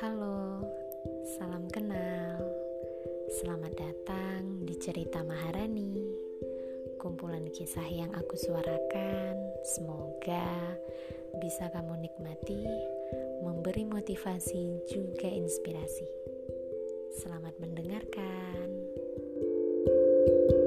Halo, salam kenal. Selamat datang di Cerita Maharani. Kumpulan kisah yang aku suarakan, semoga bisa kamu nikmati, memberi motivasi juga inspirasi. Selamat mendengarkan. thank you